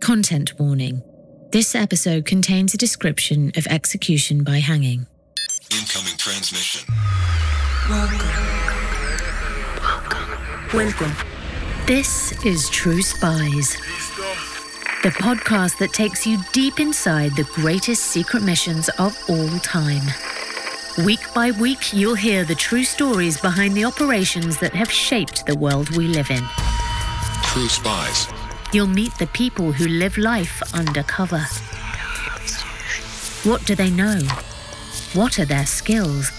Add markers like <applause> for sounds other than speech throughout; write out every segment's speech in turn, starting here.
Content warning. This episode contains a description of execution by hanging. Incoming transmission. Welcome. Welcome. This is True Spies, the podcast that takes you deep inside the greatest secret missions of all time. Week by week, you'll hear the true stories behind the operations that have shaped the world we live in. True spies. You'll meet the people who live life undercover. What do they know? What are their skills?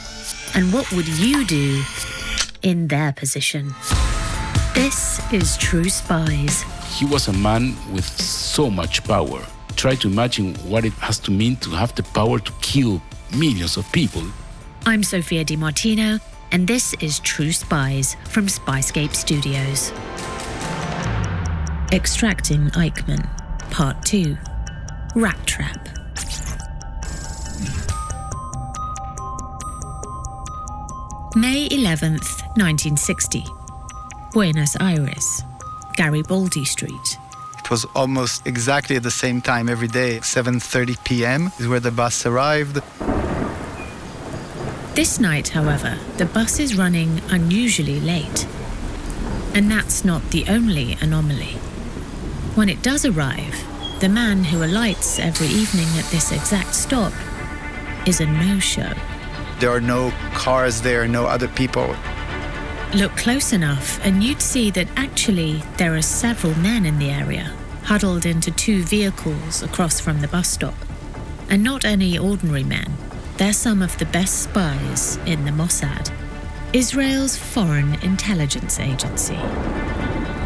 And what would you do in their position? This is True Spies. He was a man with so much power. Try to imagine what it has to mean to have the power to kill millions of people. I'm Sophia Di Martino, and this is True Spies from Spyscape Studios. Extracting Eichmann, Part 2 Rat Trap. May 11th, 1960. Buenos Aires, Garibaldi Street. It was almost exactly at the same time every day. 7:30 p.m. is where the bus arrived. This night, however, the bus is running unusually late. And that's not the only anomaly. When it does arrive, the man who alights every evening at this exact stop is a no show. There are no cars there, no other people. Look close enough, and you'd see that actually there are several men in the area, huddled into two vehicles across from the bus stop. And not any ordinary men, they're some of the best spies in the Mossad, Israel's foreign intelligence agency.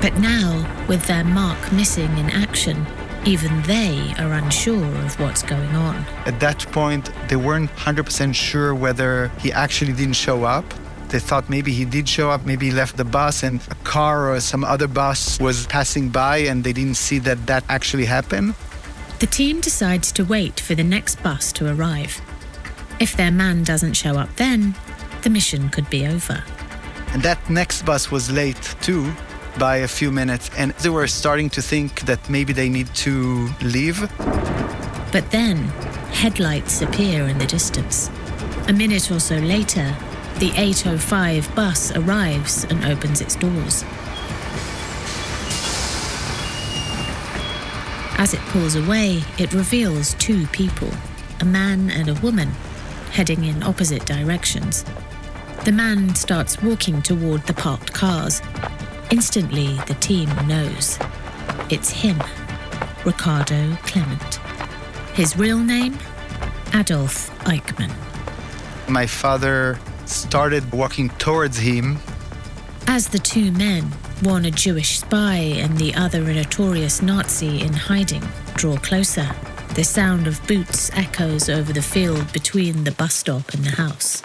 But now, with their mark missing in action, even they are unsure of what's going on. At that point, they weren't 100% sure whether he actually didn't show up. They thought maybe he did show up, maybe he left the bus and a car or some other bus was passing by and they didn't see that that actually happened. The team decides to wait for the next bus to arrive. If their man doesn't show up then, the mission could be over. And that next bus was late too by a few minutes and they were starting to think that maybe they need to leave. But then, headlights appear in the distance. A minute or so later, the 805 bus arrives and opens its doors. As it pulls away, it reveals two people, a man and a woman, heading in opposite directions. The man starts walking toward the parked cars. Instantly, the team knows. It's him, Ricardo Clement. His real name? Adolf Eichmann. My father started walking towards him. As the two men, one a Jewish spy and the other a notorious Nazi in hiding, draw closer, the sound of boots echoes over the field between the bus stop and the house.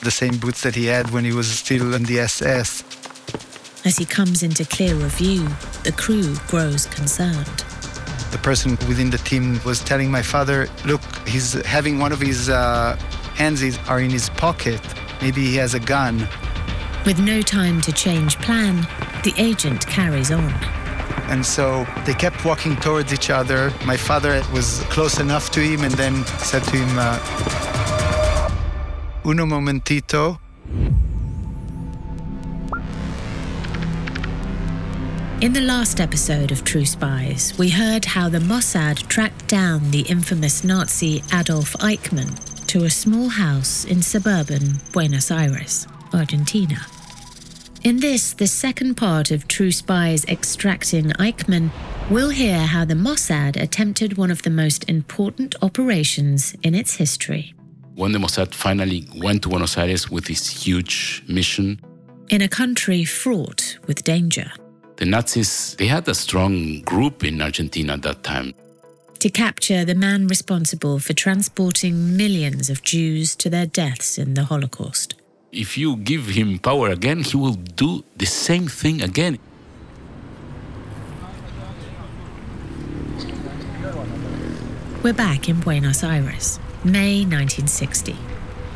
The same boots that he had when he was still in the SS. As he comes into clearer view, the crew grows concerned. The person within the team was telling my father, look, he's having one of his uh, hands is, are in his pocket. Maybe he has a gun. With no time to change plan, the agent carries on. And so they kept walking towards each other. My father was close enough to him and then said to him, uh, Uno momentito. In the last episode of True Spies, we heard how the Mossad tracked down the infamous Nazi Adolf Eichmann to a small house in suburban Buenos Aires, Argentina. In this, the second part of True Spies extracting Eichmann, we'll hear how the Mossad attempted one of the most important operations in its history. When the Mossad finally went to Buenos Aires with this huge mission, In a country fraught with danger, The Nazis, they had a strong group in Argentina at that time. To capture the man responsible for transporting millions of Jews to their deaths in the Holocaust. If you give him power again, he will do the same thing again. We're back in Buenos Aires, May 1960.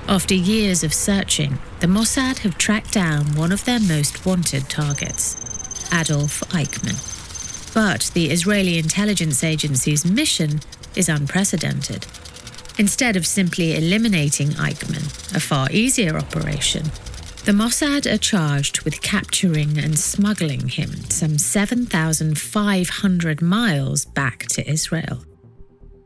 After years of searching, the Mossad have tracked down one of their most wanted targets, Adolf Eichmann. But the Israeli intelligence agency's mission is unprecedented. Instead of simply eliminating Eichmann, a far easier operation, the Mossad are charged with capturing and smuggling him some 7,500 miles back to Israel.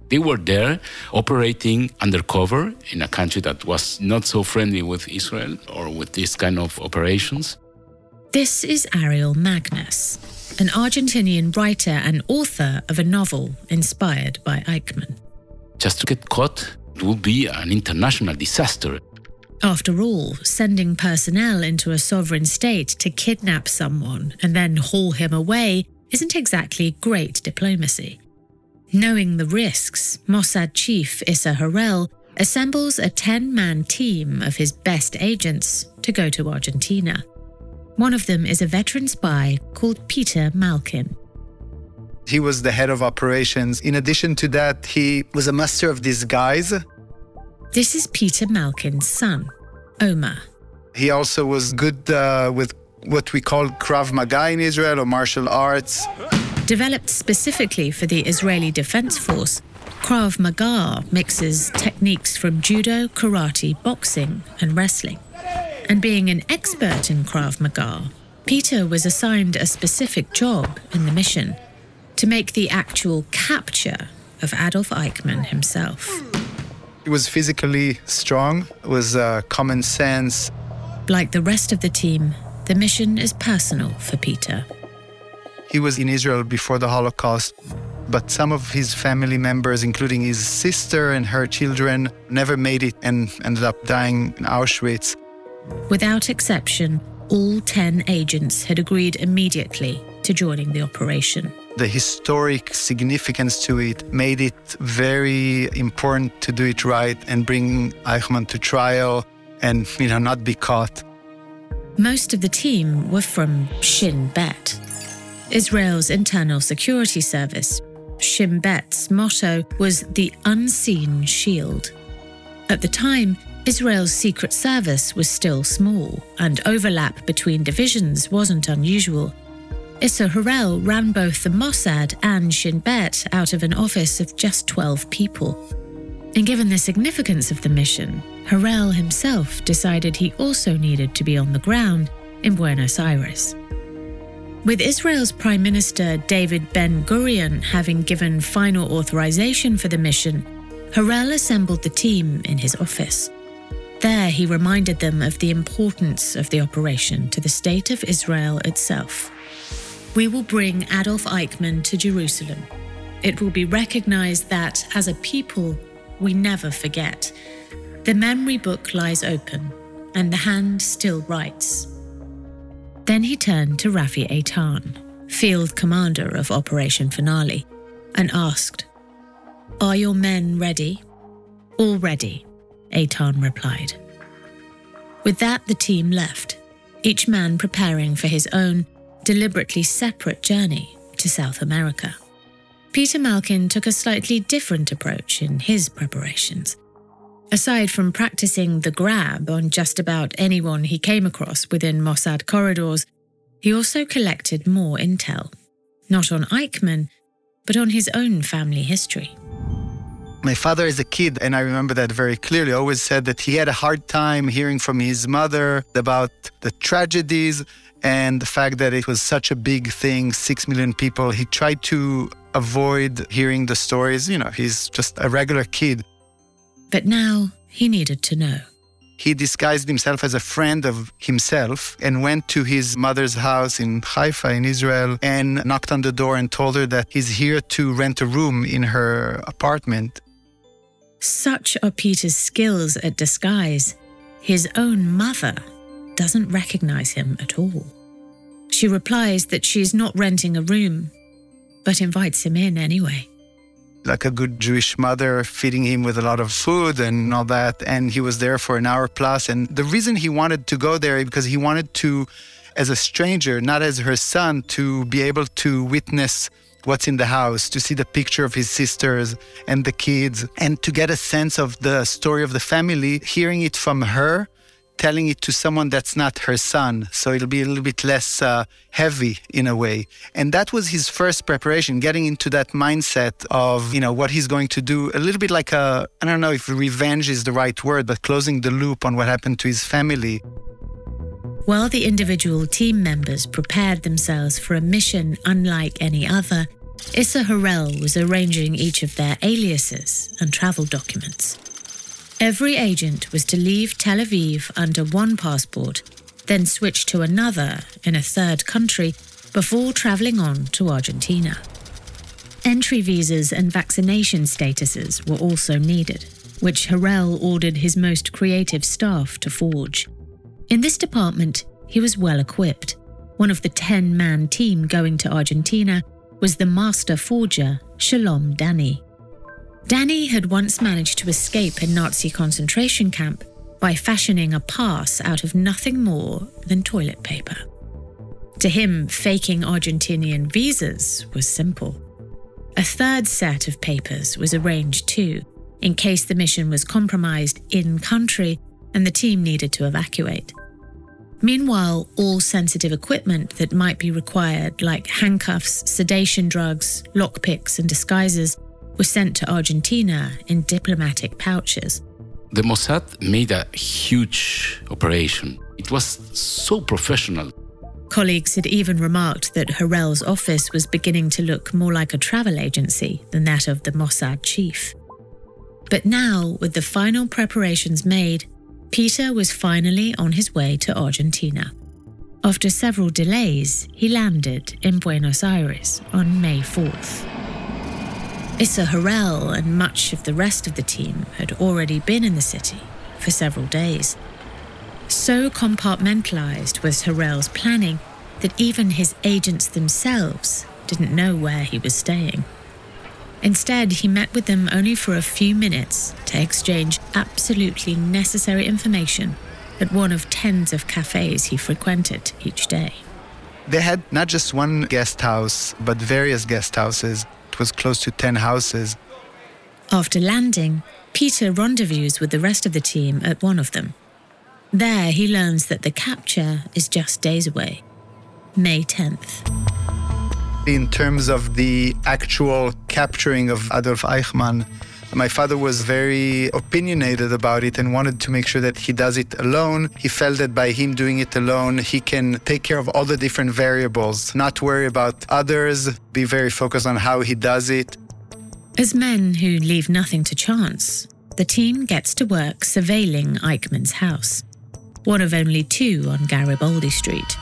They were there operating undercover in a country that was not so friendly with Israel or with this kind of operations. This is Ariel Magnus, an Argentinian writer and author of a novel inspired by Eichmann. Just to get caught would be an international disaster. After all, sending personnel into a sovereign state to kidnap someone and then haul him away isn't exactly great diplomacy. Knowing the risks, Mossad chief Isser Harel assembles a 10 man team of his best agents to go to Argentina. One of them is a veteran spy called Peter Malkin. He was the head of operations. In addition to that, he was a master of disguise. This is Peter Malkin's son, Omer. He also was good uh, with what we call Krav Maga in Israel or martial arts. Developed specifically for the Israeli Defense Force, Krav Maga mixes techniques from judo, karate, boxing, and wrestling. And being an expert in Krav Maga, Peter was assigned a specific job in the mission to make the actual capture of Adolf Eichmann himself. He was physically strong, was uh, common sense. Like the rest of the team, the mission is personal for Peter. He was in Israel before the Holocaust, but some of his family members, including his sister and her children, never made it and ended up dying in Auschwitz. Without exception, all 10 agents had agreed immediately to joining the operation. The historic significance to it made it very important to do it right and bring Eichmann to trial and you know not be caught. Most of the team were from Shin Bet, Israel's internal security service. Shin Bet's motto was the unseen shield. At the time, Israel's secret service was still small, and overlap between divisions wasn't unusual. Isser Harel ran both the Mossad and Shin Bet out of an office of just 12 people. And given the significance of the mission, Harel himself decided he also needed to be on the ground in Buenos Aires. With Israel's Prime Minister David Ben Gurion having given final authorization for the mission, Harel assembled the team in his office. There, he reminded them of the importance of the operation to the state of Israel itself. We will bring Adolf Eichmann to Jerusalem. It will be recognized that, as a people, we never forget. The memory book lies open, and the hand still writes. Then he turned to Rafi Eitan, field commander of Operation Finale, and asked, Are your men ready? All ready, Eitan replied. With that, the team left, each man preparing for his own, deliberately separate journey to South America. Peter Malkin took a slightly different approach in his preparations. Aside from practicing the grab on just about anyone he came across within Mossad corridors, he also collected more intel, not on Eichmann, but on his own family history. My father, as a kid, and I remember that very clearly, always said that he had a hard time hearing from his mother about the tragedies and the fact that it was such a big thing six million people. He tried to avoid hearing the stories. You know, he's just a regular kid. But now he needed to know. He disguised himself as a friend of himself and went to his mother's house in Haifa in Israel and knocked on the door and told her that he's here to rent a room in her apartment. Such are Peter's skills at disguise. His own mother doesn't recognize him at all. She replies that she is not renting a room, but invites him in anyway. Like a good Jewish mother, feeding him with a lot of food and all that. And he was there for an hour plus. And the reason he wanted to go there is because he wanted to, as a stranger, not as her son, to be able to witness what's in the house, to see the picture of his sisters and the kids, and to get a sense of the story of the family, hearing it from her, telling it to someone that's not her son. So it'll be a little bit less uh, heavy in a way. And that was his first preparation, getting into that mindset of, you know, what he's going to do. A little bit like a, I don't know if revenge is the right word, but closing the loop on what happened to his family. While the individual team members prepared themselves for a mission unlike any other, Isser Harel was arranging each of their aliases and travel documents. Every agent was to leave Tel Aviv under one passport, then switch to another in a third country before travelling on to Argentina. Entry visas and vaccination statuses were also needed, which Harel ordered his most creative staff to forge. In this department, he was well equipped. One of the 10 man team going to Argentina was the master forger, Shalom Dani. Danny had once managed to escape a Nazi concentration camp by fashioning a pass out of nothing more than toilet paper. To him, faking Argentinian visas was simple. A third set of papers was arranged too, in case the mission was compromised in country and the team needed to evacuate. Meanwhile, all sensitive equipment that might be required, like handcuffs, sedation drugs, lockpicks, and disguises, was sent to Argentina in diplomatic pouches. The Mossad made a huge operation. It was so professional. Colleagues had even remarked that Harel's office was beginning to look more like a travel agency than that of the Mossad chief. But now, with the final preparations made, Peter was finally on his way to Argentina. After several delays, he landed in Buenos Aires on May 4th. Isser Harel and much of the rest of the team had already been in the city for several days. So compartmentalized was Harel's planning that even his agents themselves didn't know where he was staying. Instead, he met with them only for a few minutes to exchange absolutely necessary information at one of tens of cafes he frequented each day. They had not just one guest house, but various guest houses It was close to 10 houses. After landing, Peter rendezvous with the rest of the team at one of them. There, he learns that the capture is just days away, May 10th. In terms of the actual capturing of Adolf Eichmann, my father was very opinionated about it and wanted to make sure that he does it alone. He felt that by him doing it alone, he can take care of all the different variables, not worry about others, be very focused on how he does it. As men who leave nothing to chance, the team gets to work surveilling Eichmann's house, one of only two on Garibaldi Street.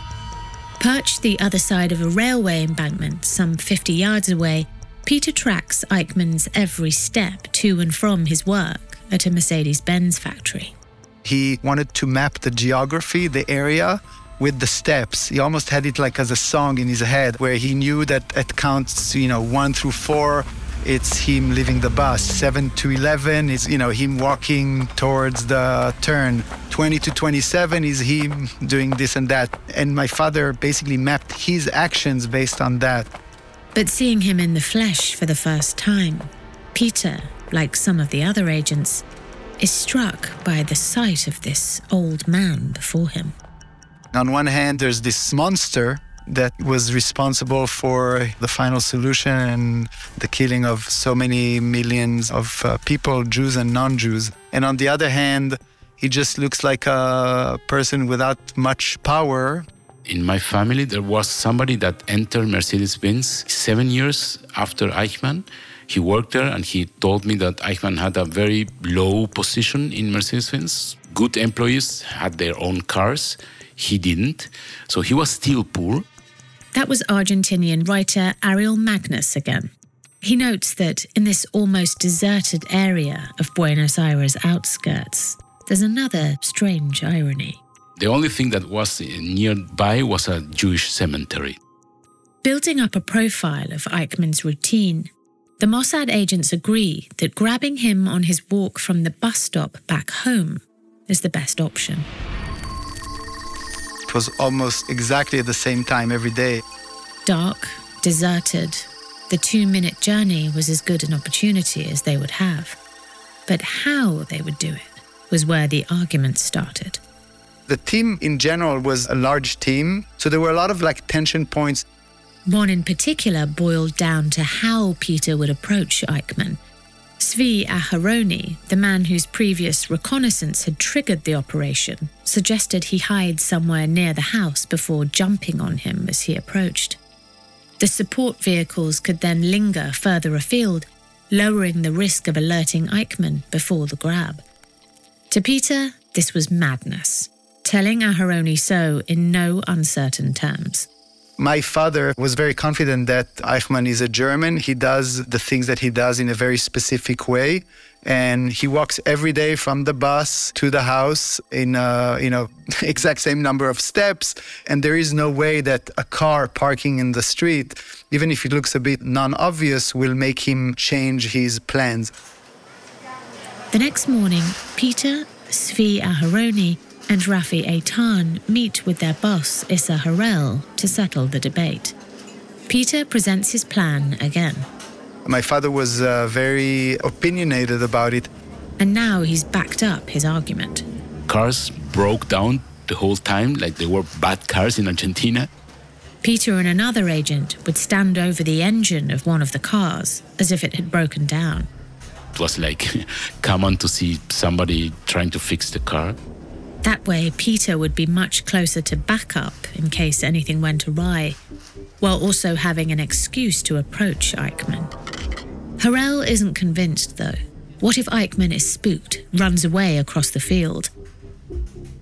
Perched the other side of a railway embankment some 50 yards away, Peter tracks Eichmann's every step to and from his work at a Mercedes Benz factory. He wanted to map the geography, the area, with the steps. He almost had it like as a song in his head, where he knew that at counts, you know, one through four, it's him leaving the bus. Seven to 11 is, you know, him walking towards the turn. 20 to 27 is him doing this and that. And my father basically mapped his actions based on that. But seeing him in the flesh for the first time, Peter, like some of the other agents, is struck by the sight of this old man before him. On one hand, there's this monster that was responsible for the final solution and the killing of so many millions of uh, people, Jews and non Jews. And on the other hand, he just looks like a person without much power in my family, there was somebody that entered Mercedes Benz seven years after Eichmann. He worked there and he told me that Eichmann had a very low position in Mercedes Benz. Good employees had their own cars. He didn't. So he was still poor. That was Argentinian writer Ariel Magnus again. He notes that in this almost deserted area of Buenos Aires outskirts, there's another strange irony. The only thing that was nearby was a Jewish cemetery. Building up a profile of Eichmann's routine, the Mossad agents agree that grabbing him on his walk from the bus stop back home is the best option. It was almost exactly at the same time every day. Dark, deserted, the two minute journey was as good an opportunity as they would have. But how they would do it was where the argument started. The team in general was a large team, so there were a lot of like tension points. One in particular boiled down to how Peter would approach Eichmann. Zvi Aharoni, the man whose previous reconnaissance had triggered the operation, suggested he hide somewhere near the house before jumping on him as he approached. The support vehicles could then linger further afield, lowering the risk of alerting Eichmann before the grab. To Peter, this was madness, telling Aharoni so in no uncertain terms. My father was very confident that Eichmann is a German. He does the things that he does in a very specific way. And he walks every day from the bus to the house in a, you know, <laughs> exact same number of steps. And there is no way that a car parking in the street, even if it looks a bit non-obvious, will make him change his plans. The next morning, Peter, Zvi Aharoni, and Rafi Eitan meet with their boss, Isser Harel, to settle the debate. Peter presents his plan again. My father was uh, very opinionated about it. And now he's backed up his argument. Cars broke down the whole time, like they were bad cars in Argentina. Peter and another agent would stand over the engine of one of the cars as if it had broken down. It was like <laughs> common to see somebody trying to fix the car. That way, Peter would be much closer to backup in case anything went awry, while also having an excuse to approach Eichmann. Harel isn't convinced, though. What if Eichmann is spooked, runs away across the field?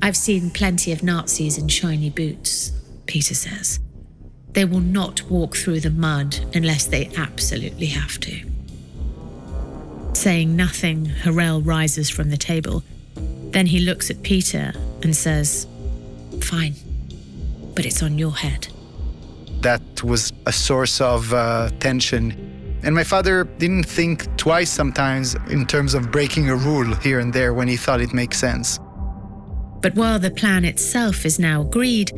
I've seen plenty of Nazis in shiny boots, Peter says. They will not walk through the mud unless they absolutely have to. Saying nothing, Harel rises from the table then he looks at Peter and says, Fine, but it's on your head. That was a source of uh, tension. And my father didn't think twice sometimes in terms of breaking a rule here and there when he thought it makes sense. But while the plan itself is now agreed,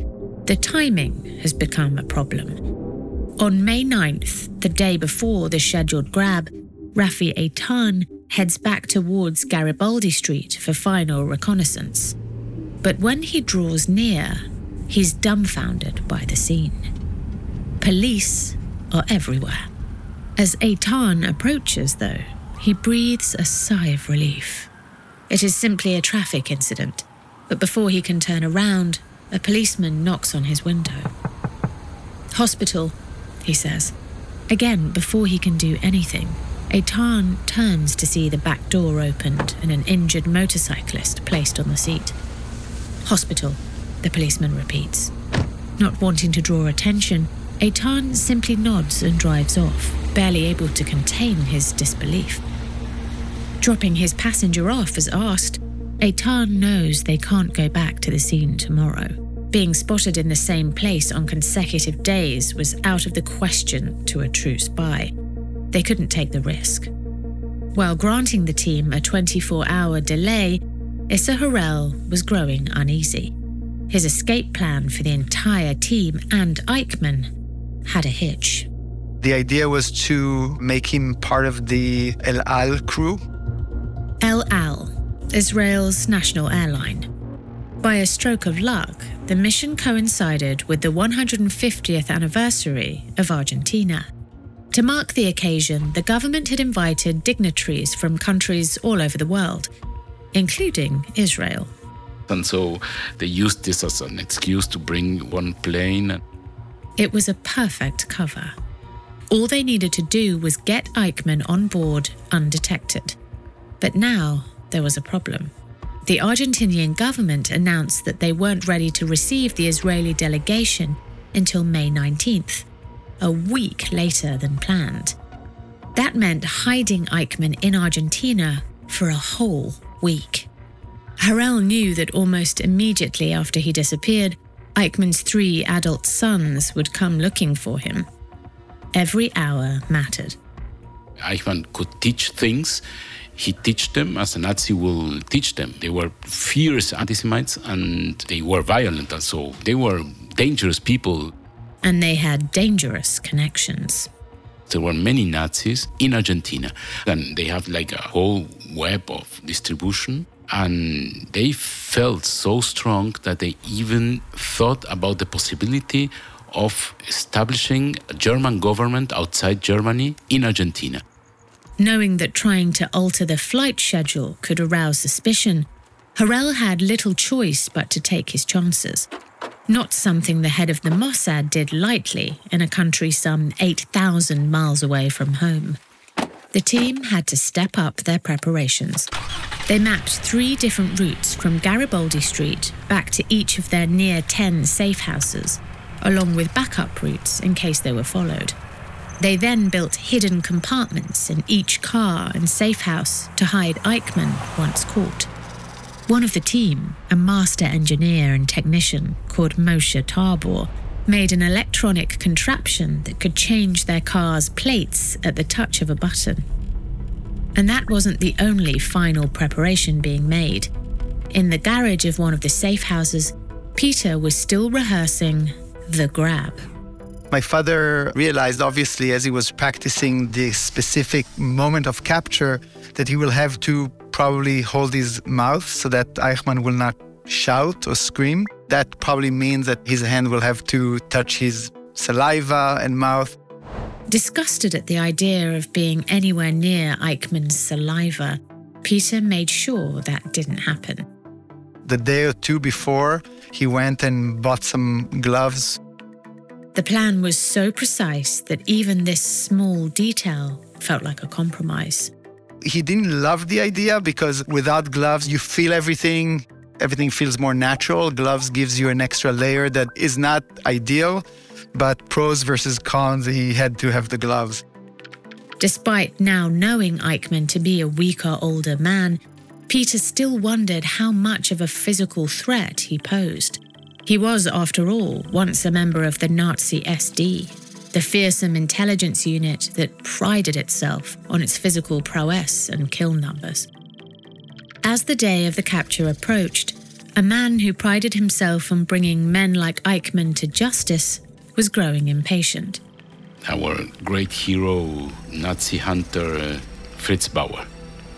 the timing has become a problem. On May 9th, the day before the scheduled grab, Rafi Eitan heads back towards Garibaldi Street for final reconnaissance. But when he draws near, he's dumbfounded by the scene. Police are everywhere. As Eitan approaches, though, he breathes a sigh of relief. It is simply a traffic incident, but before he can turn around, a policeman knocks on his window. Hospital, he says. Again, before he can do anything, Eitan turns to see the back door opened and an injured motorcyclist placed on the seat. Hospital, the policeman repeats. Not wanting to draw attention, Eitan simply nods and drives off, barely able to contain his disbelief. Dropping his passenger off as asked, Eitan knows they can't go back to the scene tomorrow. Being spotted in the same place on consecutive days was out of the question to a true spy. They couldn't take the risk. While granting the team a 24 hour delay, Isser Harel was growing uneasy. His escape plan for the entire team and Eichmann had a hitch. The idea was to make him part of the El Al crew. El Al, Israel's national airline. By a stroke of luck, the mission coincided with the 150th anniversary of Argentina. To mark the occasion, the government had invited dignitaries from countries all over the world, including Israel. And so they used this as an excuse to bring one plane. It was a perfect cover. All they needed to do was get Eichmann on board undetected. But now there was a problem. The Argentinian government announced that they weren't ready to receive the Israeli delegation until May 19th a week later than planned. That meant hiding Eichmann in Argentina for a whole week. Harel knew that almost immediately after he disappeared, Eichmann's three adult sons would come looking for him. Every hour mattered. Eichmann could teach things. He teach them as a Nazi will teach them. They were fierce anti-Semites and they were violent and so They were dangerous people. And they had dangerous connections. There were many Nazis in Argentina, and they have like a whole web of distribution. And they felt so strong that they even thought about the possibility of establishing a German government outside Germany in Argentina. Knowing that trying to alter the flight schedule could arouse suspicion, Harel had little choice but to take his chances. Not something the head of the Mossad did lightly in a country some 8,000 miles away from home. The team had to step up their preparations. They mapped three different routes from Garibaldi Street back to each of their near 10 safe houses, along with backup routes in case they were followed. They then built hidden compartments in each car and safe house to hide Eichmann once caught. One of the team, a master engineer and technician called Moshe Tabor, made an electronic contraption that could change their car's plates at the touch of a button. And that wasn't the only final preparation being made. In the garage of one of the safe houses, Peter was still rehearsing the grab. My father realized, obviously, as he was practicing the specific moment of capture, that he will have to probably hold his mouth so that Eichmann will not shout or scream. That probably means that his hand will have to touch his saliva and mouth. Disgusted at the idea of being anywhere near Eichmann's saliva, Peter made sure that didn't happen. The day or two before, he went and bought some gloves the plan was so precise that even this small detail felt like a compromise. He didn't love the idea because without gloves, you feel everything. Everything feels more natural. Gloves gives you an extra layer that is not ideal, but pros versus cons, he had to have the gloves. Despite now knowing Eichmann to be a weaker older man, Peter still wondered how much of a physical threat he posed. He was, after all, once a member of the Nazi SD, the fearsome intelligence unit that prided itself on its physical prowess and kill numbers. As the day of the capture approached, a man who prided himself on bringing men like Eichmann to justice was growing impatient. Our great hero, Nazi hunter uh, Fritz Bauer.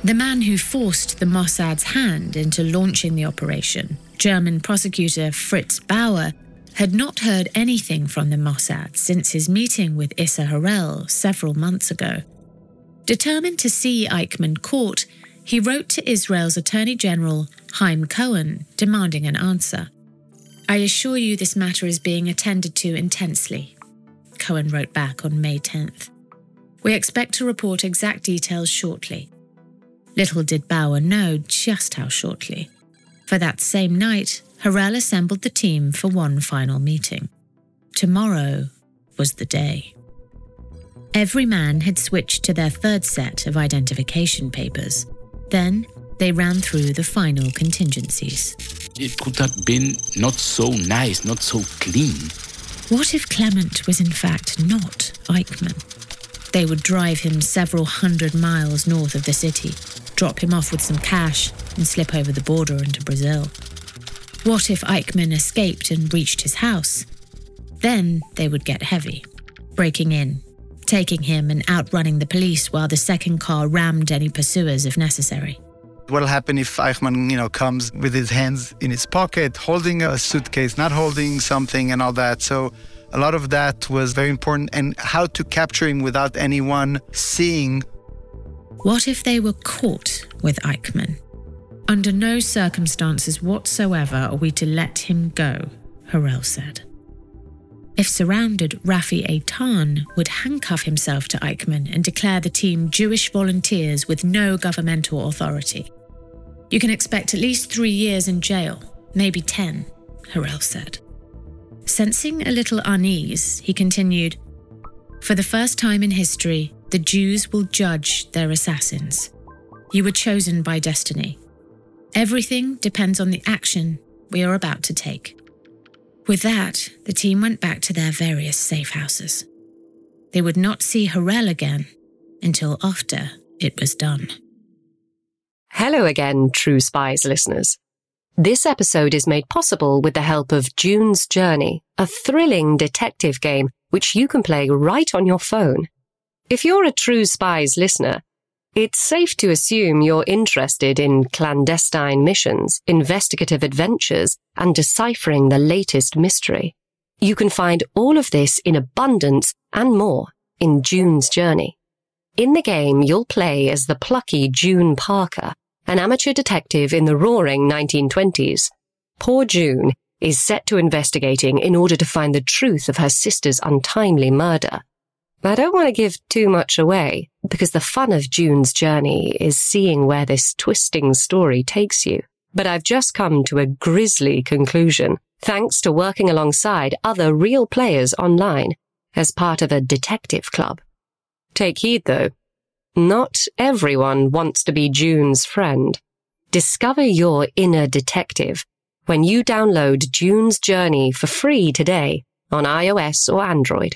The man who forced the Mossad's hand into launching the operation German prosecutor Fritz Bauer had not heard anything from the Mossad since his meeting with Isser Harel several months ago. Determined to see Eichmann caught, he wrote to Israel's Attorney General Haim Cohen demanding an answer. I assure you this matter is being attended to intensely, Cohen wrote back on May 10th. We expect to report exact details shortly. Little did Bauer know just how shortly. For that same night, Harel assembled the team for one final meeting. Tomorrow was the day. Every man had switched to their third set of identification papers. Then they ran through the final contingencies. It could have been not so nice, not so clean. What if Clement was in fact not Eichmann? They would drive him several hundred miles north of the city, drop him off with some cash, and slip over the border into Brazil. What if Eichmann escaped and reached his house? Then they would get heavy, breaking in, taking him and outrunning the police while the second car rammed any pursuers if necessary. What'll happen if Eichmann, you know, comes with his hands in his pocket, holding a suitcase, not holding something and all that. So a lot of that was very important and how to capture him without anyone seeing what if they were caught with Eichmann? Under no circumstances whatsoever are we to let him go, Harel said. If surrounded, Rafi Eitan would handcuff himself to Eichmann and declare the team Jewish volunteers with no governmental authority. You can expect at least three years in jail, maybe ten, Harel said. Sensing a little unease, he continued For the first time in history, the Jews will judge their assassins. You were chosen by destiny. Everything depends on the action we are about to take. With that, the team went back to their various safe houses. They would not see Harel again until after it was done. Hello again, True Spies listeners. This episode is made possible with the help of June's Journey, a thrilling detective game which you can play right on your phone. If you're a True Spies listener, it's safe to assume you're interested in clandestine missions, investigative adventures, and deciphering the latest mystery. You can find all of this in abundance and more in June's Journey. In the game, you'll play as the plucky June Parker, an amateur detective in the roaring 1920s. Poor June is set to investigating in order to find the truth of her sister's untimely murder. I don't want to give too much away because the fun of June's journey is seeing where this twisting story takes you. But I've just come to a grisly conclusion thanks to working alongside other real players online as part of a detective club. Take heed though. Not everyone wants to be June's friend. Discover your inner detective when you download June's Journey for free today on iOS or Android.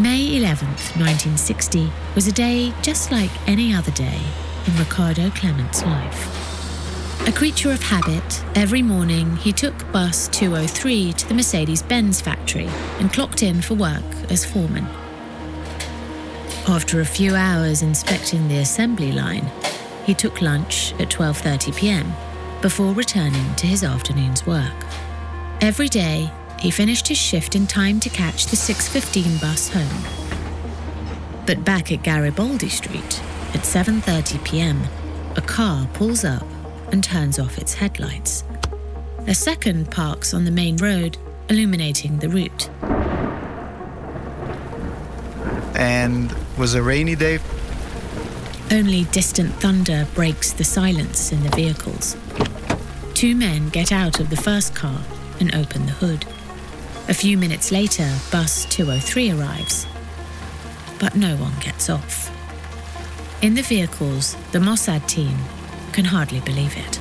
May 11th, 1960 was a day just like any other day in Ricardo Clement's life. A creature of habit, every morning he took bus 203 to the Mercedes Benz factory and clocked in for work as foreman. After a few hours inspecting the assembly line, he took lunch at 12:30 p.m. before returning to his afternoon's work. Every day, he finished his shift in time to catch the 6:15 bus home. But back at Garibaldi Street at 7:30 p.m., a car pulls up and turns off its headlights. A second parks on the main road, illuminating the route. And was a rainy day. Only distant thunder breaks the silence in the vehicles. Two men get out of the first car and open the hood. A few minutes later, bus 203 arrives. But no one gets off. In the vehicles, the Mossad team can hardly believe it.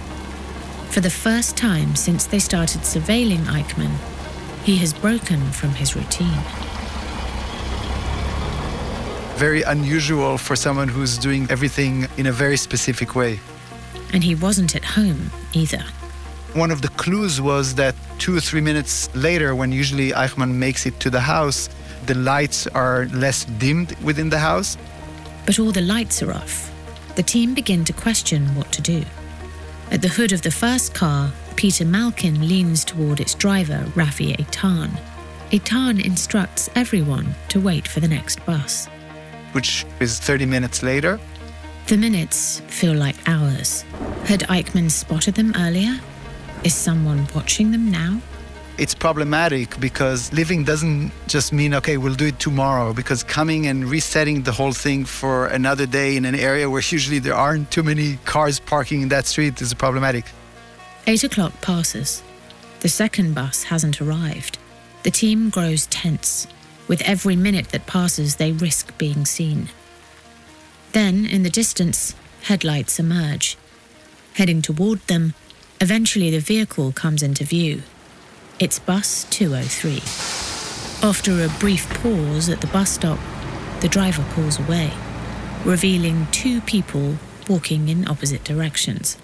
For the first time since they started surveilling Eichmann, he has broken from his routine. Very unusual for someone who's doing everything in a very specific way. And he wasn't at home either. One of the clues was that two or three minutes later, when usually Eichmann makes it to the house, the lights are less dimmed within the house. But all the lights are off. The team begin to question what to do. At the hood of the first car, Peter Malkin leans toward its driver, Rafi Eitan. Eitan instructs everyone to wait for the next bus. which is 30 minutes later. The minutes feel like hours. Had Eichmann spotted them earlier? Is someone watching them now? It's problematic because living doesn't just mean, okay, we'll do it tomorrow, because coming and resetting the whole thing for another day in an area where usually there aren't too many cars parking in that street is problematic. Eight o'clock passes. The second bus hasn't arrived. The team grows tense. With every minute that passes, they risk being seen. Then, in the distance, headlights emerge. Heading toward them, eventually the vehicle comes into view. It's bus 203. After a brief pause at the bus stop, the driver pulls away, revealing two people walking in opposite directions.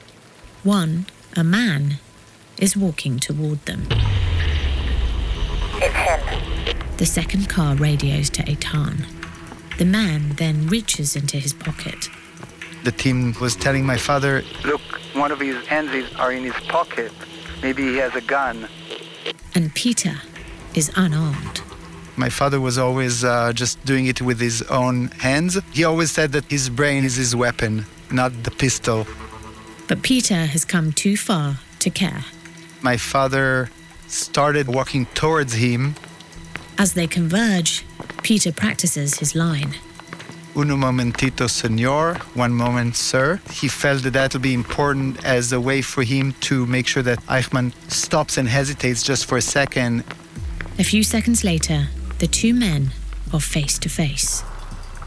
One, a man, is walking toward them. It's him. The second car radios to Eitan. The man then reaches into his pocket. The team was telling my father, look, one of his hands is- are in his pocket. Maybe he has a gun. and Peter is unarmed. My father was always uh, just doing it with his own hands. He always said that his brain is his weapon, not the pistol. But Peter has come too far to care. My father started walking towards him. As they converge, Peter practices his line. Uno momentito, senor. One moment, sir. He felt that that would be important as a way for him to make sure that Eichmann stops and hesitates just for a second. A few seconds later, the two men are face to face.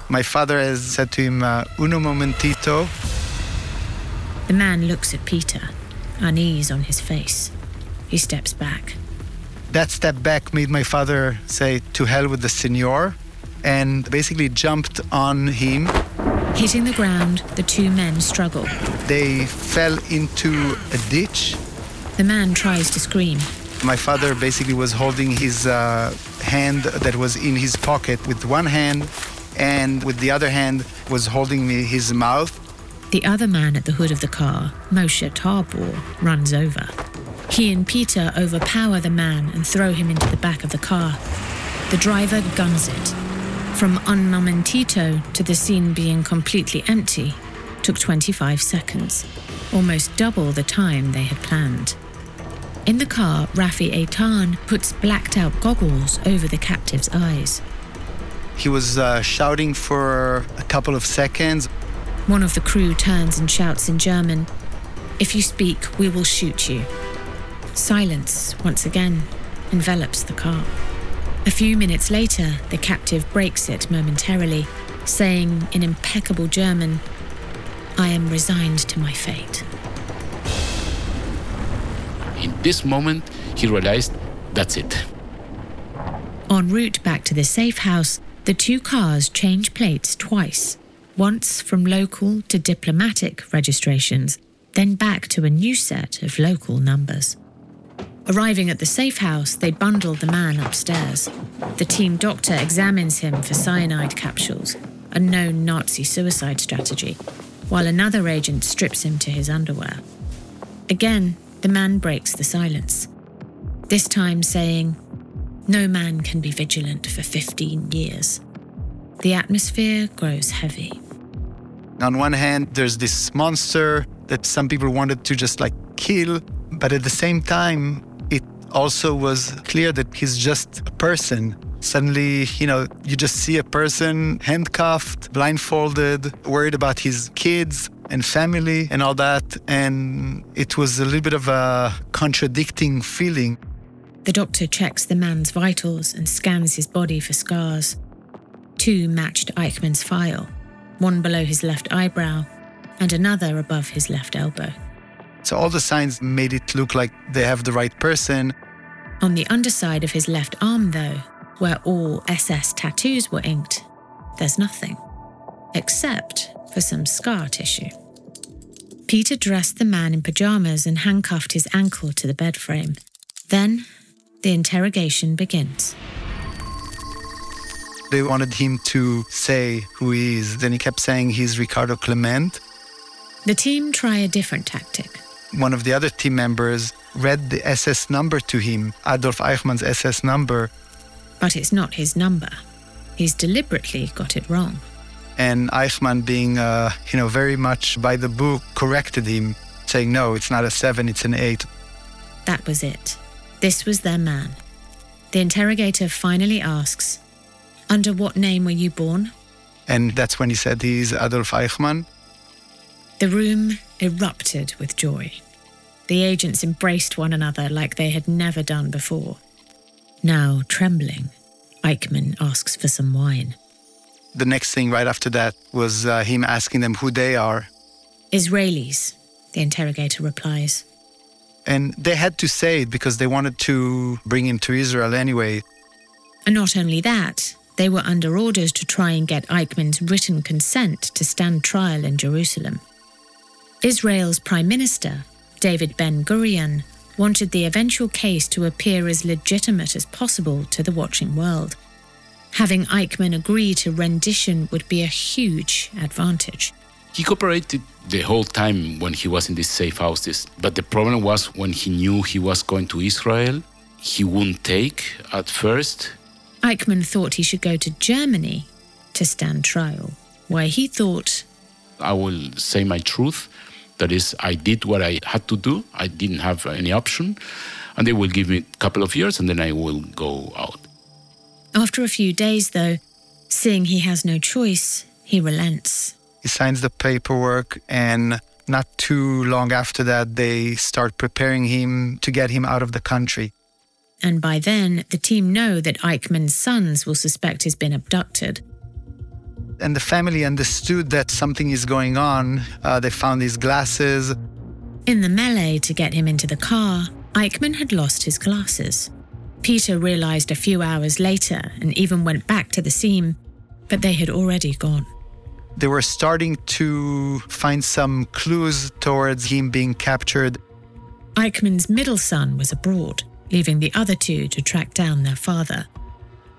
My father has said to him, uh, Uno momentito. The man looks at Peter, unease on his face. He steps back. That step back made my father say, To hell with the senor, and basically jumped on him. Hitting the ground, the two men struggle. They fell into a ditch. The man tries to scream. My father basically was holding his uh, hand that was in his pocket with one hand, and with the other hand was holding me his mouth. The other man at the hood of the car, Moshe Tavor, runs over. He and Peter overpower the man and throw him into the back of the car. The driver guns it. From un momentito to the scene being completely empty took 25 seconds, almost double the time they had planned. In the car, Rafi Eitan puts blacked out goggles over the captive's eyes. He was uh, shouting for a couple of seconds. One of the crew turns and shouts in German, If you speak, we will shoot you. Silence, once again, envelops the car. A few minutes later, the captive breaks it momentarily, saying in impeccable German, I am resigned to my fate. In this moment, he realized that's it. En route back to the safe house, the two cars change plates twice once from local to diplomatic registrations, then back to a new set of local numbers. Arriving at the safe house, they bundle the man upstairs. The team doctor examines him for cyanide capsules, a known Nazi suicide strategy, while another agent strips him to his underwear. Again, the man breaks the silence, this time saying, No man can be vigilant for 15 years. The atmosphere grows heavy. On one hand, there's this monster that some people wanted to just like kill, but at the same time, also was clear that he's just a person. Suddenly, you know, you just see a person handcuffed, blindfolded, worried about his kids and family and all that. And it was a little bit of a contradicting feeling. The doctor checks the man's vitals and scans his body for scars. Two matched Eichmann's file, one below his left eyebrow and another above his left elbow. So all the signs made it look like they have the right person. On the underside of his left arm, though, where all SS tattoos were inked, there's nothing, except for some scar tissue. Peter dressed the man in pajamas and handcuffed his ankle to the bed frame. Then the interrogation begins. They wanted him to say who he is. Then he kept saying he's Ricardo Klement. The team try a different tactic. One of the other team members read the SS number to him, Adolf Eichmann's SS number. But it's not his number. He's deliberately got it wrong. And Eichmann, being, uh, you know, very much by the book, corrected him, saying, no, it's not a seven, it's an eight. That was it. This was their man. The interrogator finally asks, Under what name were you born? And that's when he said he's Adolf Eichmann. The room erupted with joy. The agents embraced one another like they had never done before. Now, trembling, Eichmann asks for some wine. The next thing right after that was uh, him asking them who they are. Israelis, the interrogator replies. And they had to say it because they wanted to bring him to Israel anyway. And not only that, they were under orders to try and get Eichmann's written consent to stand trial in Jerusalem. Israel's Prime Minister, David Ben Gurion, wanted the eventual case to appear as legitimate as possible to the watching world. Having Eichmann agree to rendition would be a huge advantage. He cooperated the whole time when he was in these safe houses, but the problem was when he knew he was going to Israel, he wouldn't take at first. Eichmann thought he should go to Germany to stand trial, where he thought I will say my truth. That is, I did what I had to do. I didn't have any option. And they will give me a couple of years and then I will go out. After a few days, though, seeing he has no choice, he relents. He signs the paperwork, and not too long after that, they start preparing him to get him out of the country. And by then, the team know that Eichmann's sons will suspect he's been abducted. And the family understood that something is going on. Uh, they found his glasses. In the melee to get him into the car, Eichmann had lost his glasses. Peter realized a few hours later and even went back to the scene, but they had already gone. They were starting to find some clues towards him being captured. Eichmann's middle son was abroad, leaving the other two to track down their father.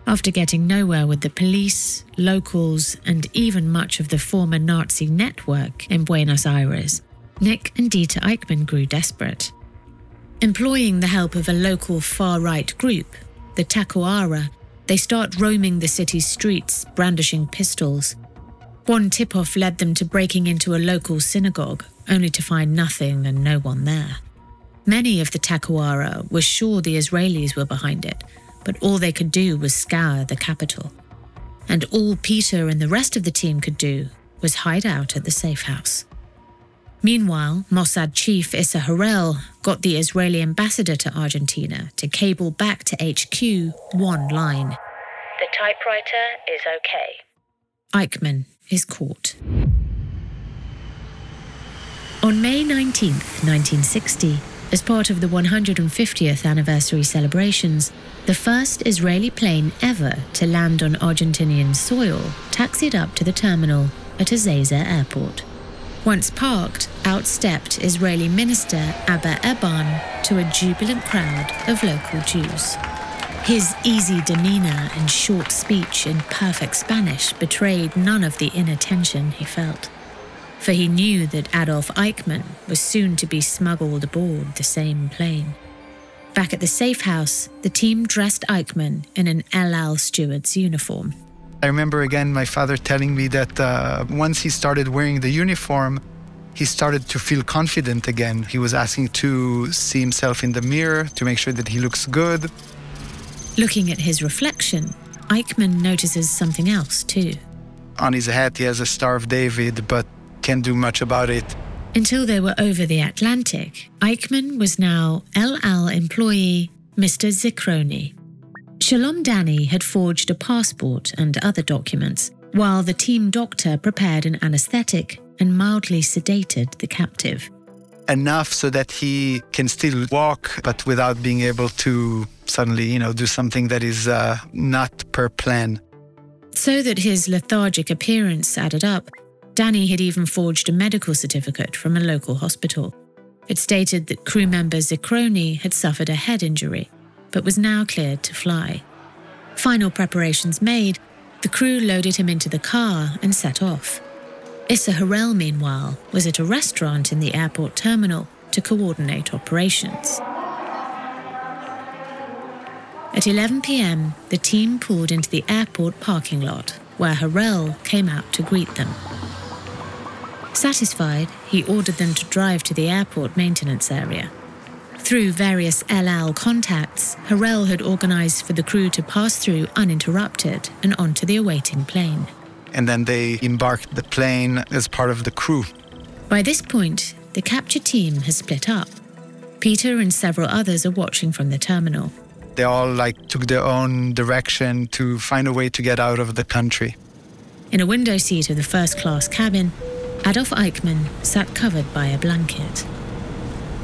After getting nowhere with the police, locals, and even much of the former Nazi network in Buenos Aires, Nick and Dieter Eichmann grew desperate. Employing the help of a local far right group, the Tacuara, they start roaming the city's streets, brandishing pistols. One tip off led them to breaking into a local synagogue, only to find nothing and no one there. Many of the Tacuara were sure the Israelis were behind it, but all they could do was scour the capital. And all Peter and the rest of the team could do was hide out at the safe house. Meanwhile, Mossad chief Isser Harel got the Israeli ambassador to Argentina to cable back to HQ one line The typewriter is okay. Eichmann is caught. On May 19th, 1960, as part of the 150th anniversary celebrations, the first Israeli plane ever to land on Argentinian soil taxied up to the terminal at Ezeiza Airport. Once parked, out stepped Israeli minister Abba Eban to a jubilant crowd of local Jews. His easy demeanor and short speech in perfect Spanish betrayed none of the inner tension he felt for he knew that Adolf Eichmann was soon to be smuggled aboard the same plane. Back at the safe house, the team dressed Eichmann in an El Al steward's uniform. I remember again my father telling me that uh, once he started wearing the uniform, he started to feel confident again. He was asking to see himself in the mirror to make sure that he looks good. Looking at his reflection, Eichmann notices something else too. On his hat, he has a Star of David, but can't do much about it. Until they were over the Atlantic, Eichmann was now El Al employee Mr. Zichroni. Shalom Dani had forged a passport and other documents, while the team doctor prepared an anesthetic and mildly sedated the captive. Enough so that he can still walk, but without being able to suddenly, you know, do something that is uh, not per plan. So that his lethargic appearance added up, Dani had even forged a medical certificate from a local hospital. It stated that crew member Zichroni had suffered a head injury, but was now cleared to fly. Final preparations made, the crew loaded him into the car and set off. Isser Harel, meanwhile, was at a restaurant in the airport terminal to coordinate operations. At 11 pm, the team pulled into the airport parking lot, where Harel came out to greet them. Satisfied, he ordered them to drive to the airport maintenance area. Through various El Al contacts, Harel had organized for the crew to pass through uninterrupted and onto the awaiting plane. And then they embarked the plane as part of the crew. By this point, the capture team has split up. Peter and several others are watching from the terminal. They all like took their own direction to find a way to get out of the country. In a window seat of the first class cabin, Adolf Eichmann sat covered by a blanket.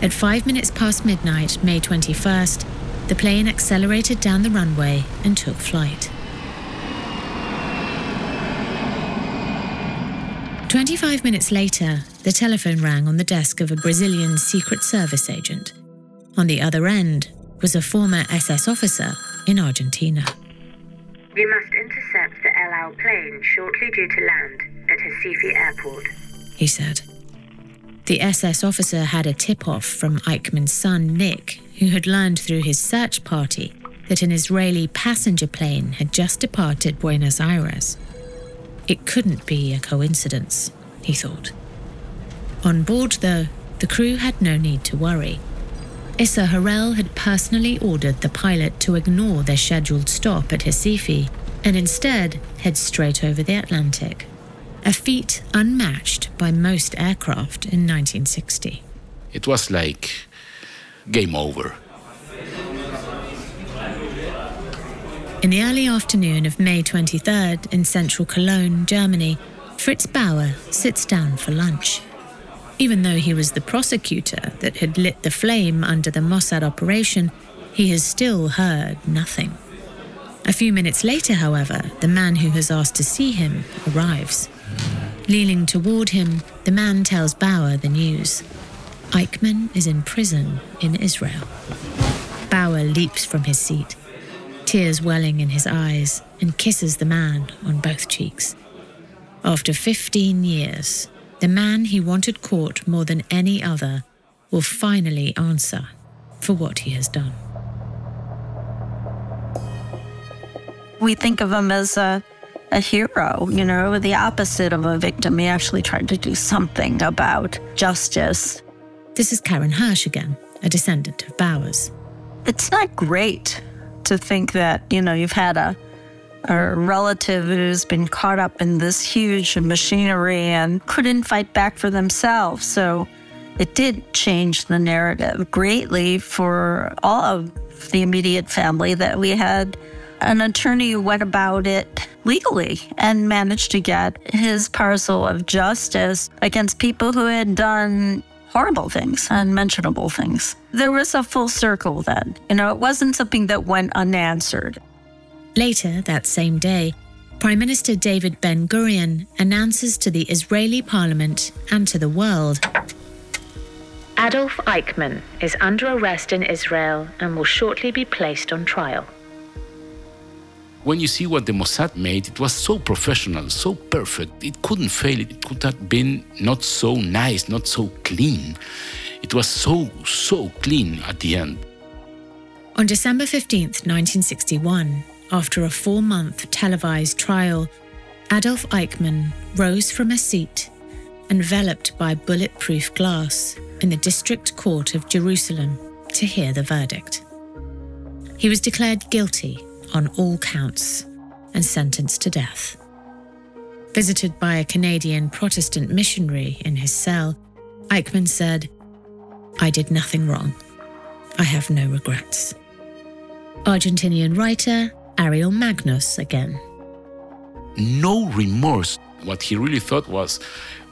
At five minutes past midnight, May 21st, the plane accelerated down the runway and took flight. 25 minutes later, the telephone rang on the desk of a Brazilian Secret Service agent. On the other end was a former SS officer in Argentina. You must intercept the El Al plane shortly due to land at Recife Airport. he said. The SS officer had a tip off from Eichmann's son, Nick, who had learned through his search party that an Israeli passenger plane had just departed Buenos Aires. It couldn't be a coincidence, he thought. On board, though, the crew had no need to worry. Isser Harel had personally ordered the pilot to ignore their scheduled stop at Recife and instead head straight over the Atlantic, a feat unmatched by most aircraft in 1960. It was like game over. In the early afternoon of May 23rd in central Cologne, Germany, Fritz Bauer sits down for lunch. Even though he was the prosecutor that had lit the flame under the Mossad operation, he has still heard nothing. A few minutes later, however, the man who has asked to see him arrives. Leaning toward him, the man tells Bauer the news. Eichmann is in prison in Israel. Bauer leaps from his seat tears welling in his eyes, and kisses the man on both cheeks. After 15 years, the man he wanted caught more than any other will finally answer for what he has done. We think of him as a, a hero, you know, the opposite of a victim. He actually tried to do something about justice. This is Karen Hirsch again, a descendant of Bauer's. It's not great to think that, you know, you've had a, a relative who's been caught up in this huge machinery and couldn't fight back for themselves. So it did change the narrative greatly for all of the immediate family that we had an attorney went about it legally and managed to get his parcel of justice against people who had done horrible things, unmentionable things. There was a full circle then. You know, it wasn't something that went unanswered. Later that same day, Prime Minister David Ben Gurion announces to the Israeli parliament and to the world Adolf Eichmann is under arrest in Israel and will shortly be placed on trial. When you see what the Mossad made, it was so professional, so perfect. It couldn't fail. It could have been not so nice, not so clean. It was so, so clean at the end. On December 15th, 1961, after a four month televised trial, Adolf Eichmann rose from a seat, enveloped by bulletproof glass, in the District Court of Jerusalem to hear the verdict. He was declared guilty on all counts and sentenced to death. Visited by a Canadian Protestant missionary in his cell, Eichmann said, I did nothing wrong. I have no regrets. Argentinian writer Ariel Magnus again. No remorse. What he really thought was,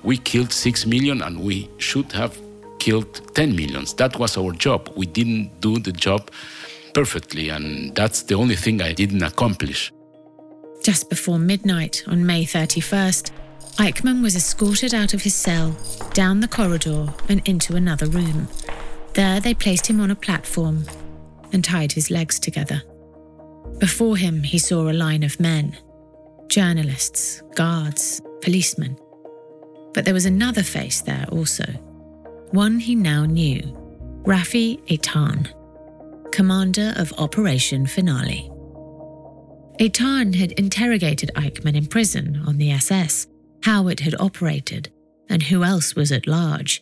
we killed six million and we should have killed 10 millions. That was our job. We didn't do the job perfectly, and that's the only thing I didn't accomplish. Just before midnight on May 31st, Eichmann was escorted out of his cell, down the corridor, and into another room. There, they placed him on a platform and tied his legs together. Before him, he saw a line of men journalists, guards, policemen. But there was another face there also, one he now knew Rafi Eitan commander of Operation Finale. Eitan had interrogated Eichmann in prison on the SS, how it had operated, and who else was at large.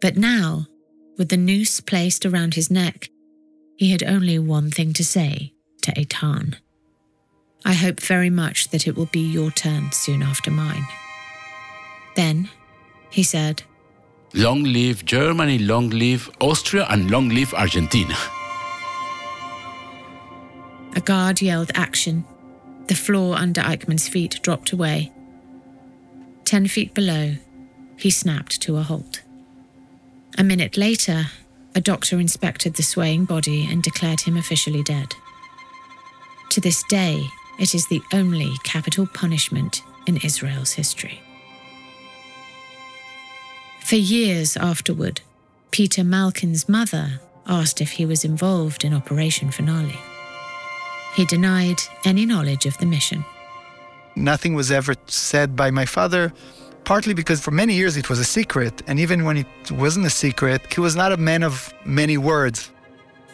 But now, with the noose placed around his neck, he had only one thing to say to Eitan. I hope very much that it will be your turn soon after mine. Then, he said, Long live Germany, long live Austria, and long live Argentina. A guard yelled action. The floor under Eichmann's feet dropped away. Ten feet below, he snapped to a halt. A minute later, a doctor inspected the swaying body and declared him officially dead. To this day, it is the only capital punishment in Israel's history. For years afterward, Peter Malkin's mother asked if he was involved in Operation Finale. He denied any knowledge of the mission. Nothing was ever said by my father, partly because for many years it was a secret, and even when it wasn't a secret, he was not a man of many words.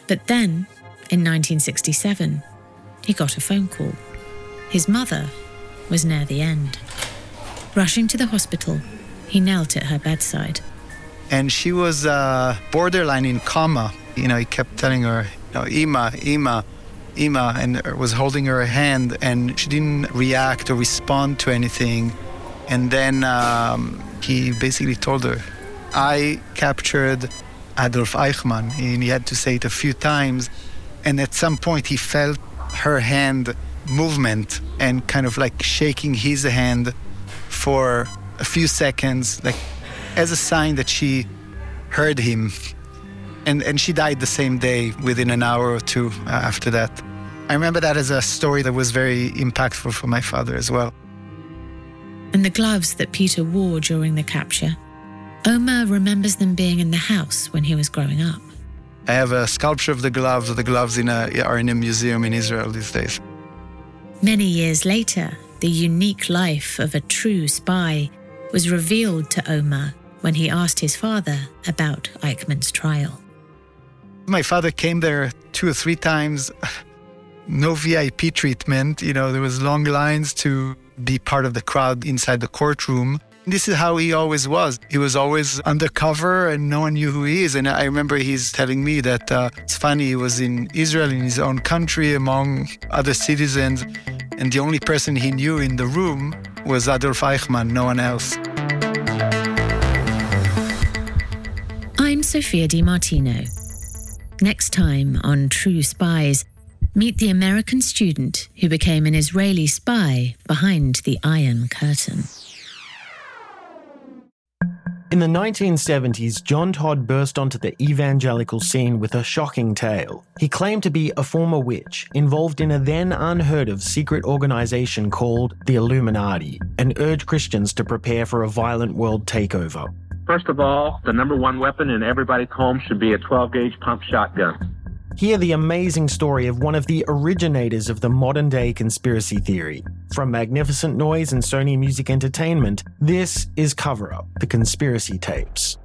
But then, In 1967, he got a phone call. His mother was near the end. Rushing to the hospital, he knelt at her bedside. And she was uh, borderline in coma. You know, he kept telling her, you know, Ima, Ima, Ima, and was holding her hand, and she didn't react or respond to anything. And then um, he basically told her, I captured Adolf Eichmann. And he had to say it a few times. And at some point, he felt her hand movement and kind of like shaking his hand for a few seconds, like as a sign that she heard him. And, and she died the same day within an hour or two uh, after that. I remember that as a story that was very impactful for my father as well. And the gloves that Peter wore during the capture, Omer remembers them being in the house when he was growing up. I have a sculpture of the gloves. The gloves in a, are in a museum in Israel these days. Many years later, the unique life of a true spy was revealed to Omer when he asked his father about Eichmann's trial. My father came there two or three times. <laughs> No VIP treatment. You know, there was long lines to be part of the crowd inside the courtroom. This is how he always was. He was always undercover and no one knew who he is. And I remember he's telling me that uh, it's funny, he was in Israel, in his own country, among other citizens. And the only person he knew in the room was Adolf Eichmann, no one else. I'm Sophia Di Martino. Next time on True Spies, meet the American student who became an Israeli spy behind the Iron Curtain. In the 1970s, John Todd burst onto the evangelical scene with a shocking tale. He claimed to be a former witch involved in a then unheard of secret organization called the Illuminati and urged Christians to prepare for a violent world takeover. First of all, the number one weapon in everybody's home should be a 12 gauge pump shotgun. Hear the amazing story of one of the originators of the modern day conspiracy theory. From Magnificent Noise and Sony Music Entertainment, this is Cover Up The Conspiracy Tapes.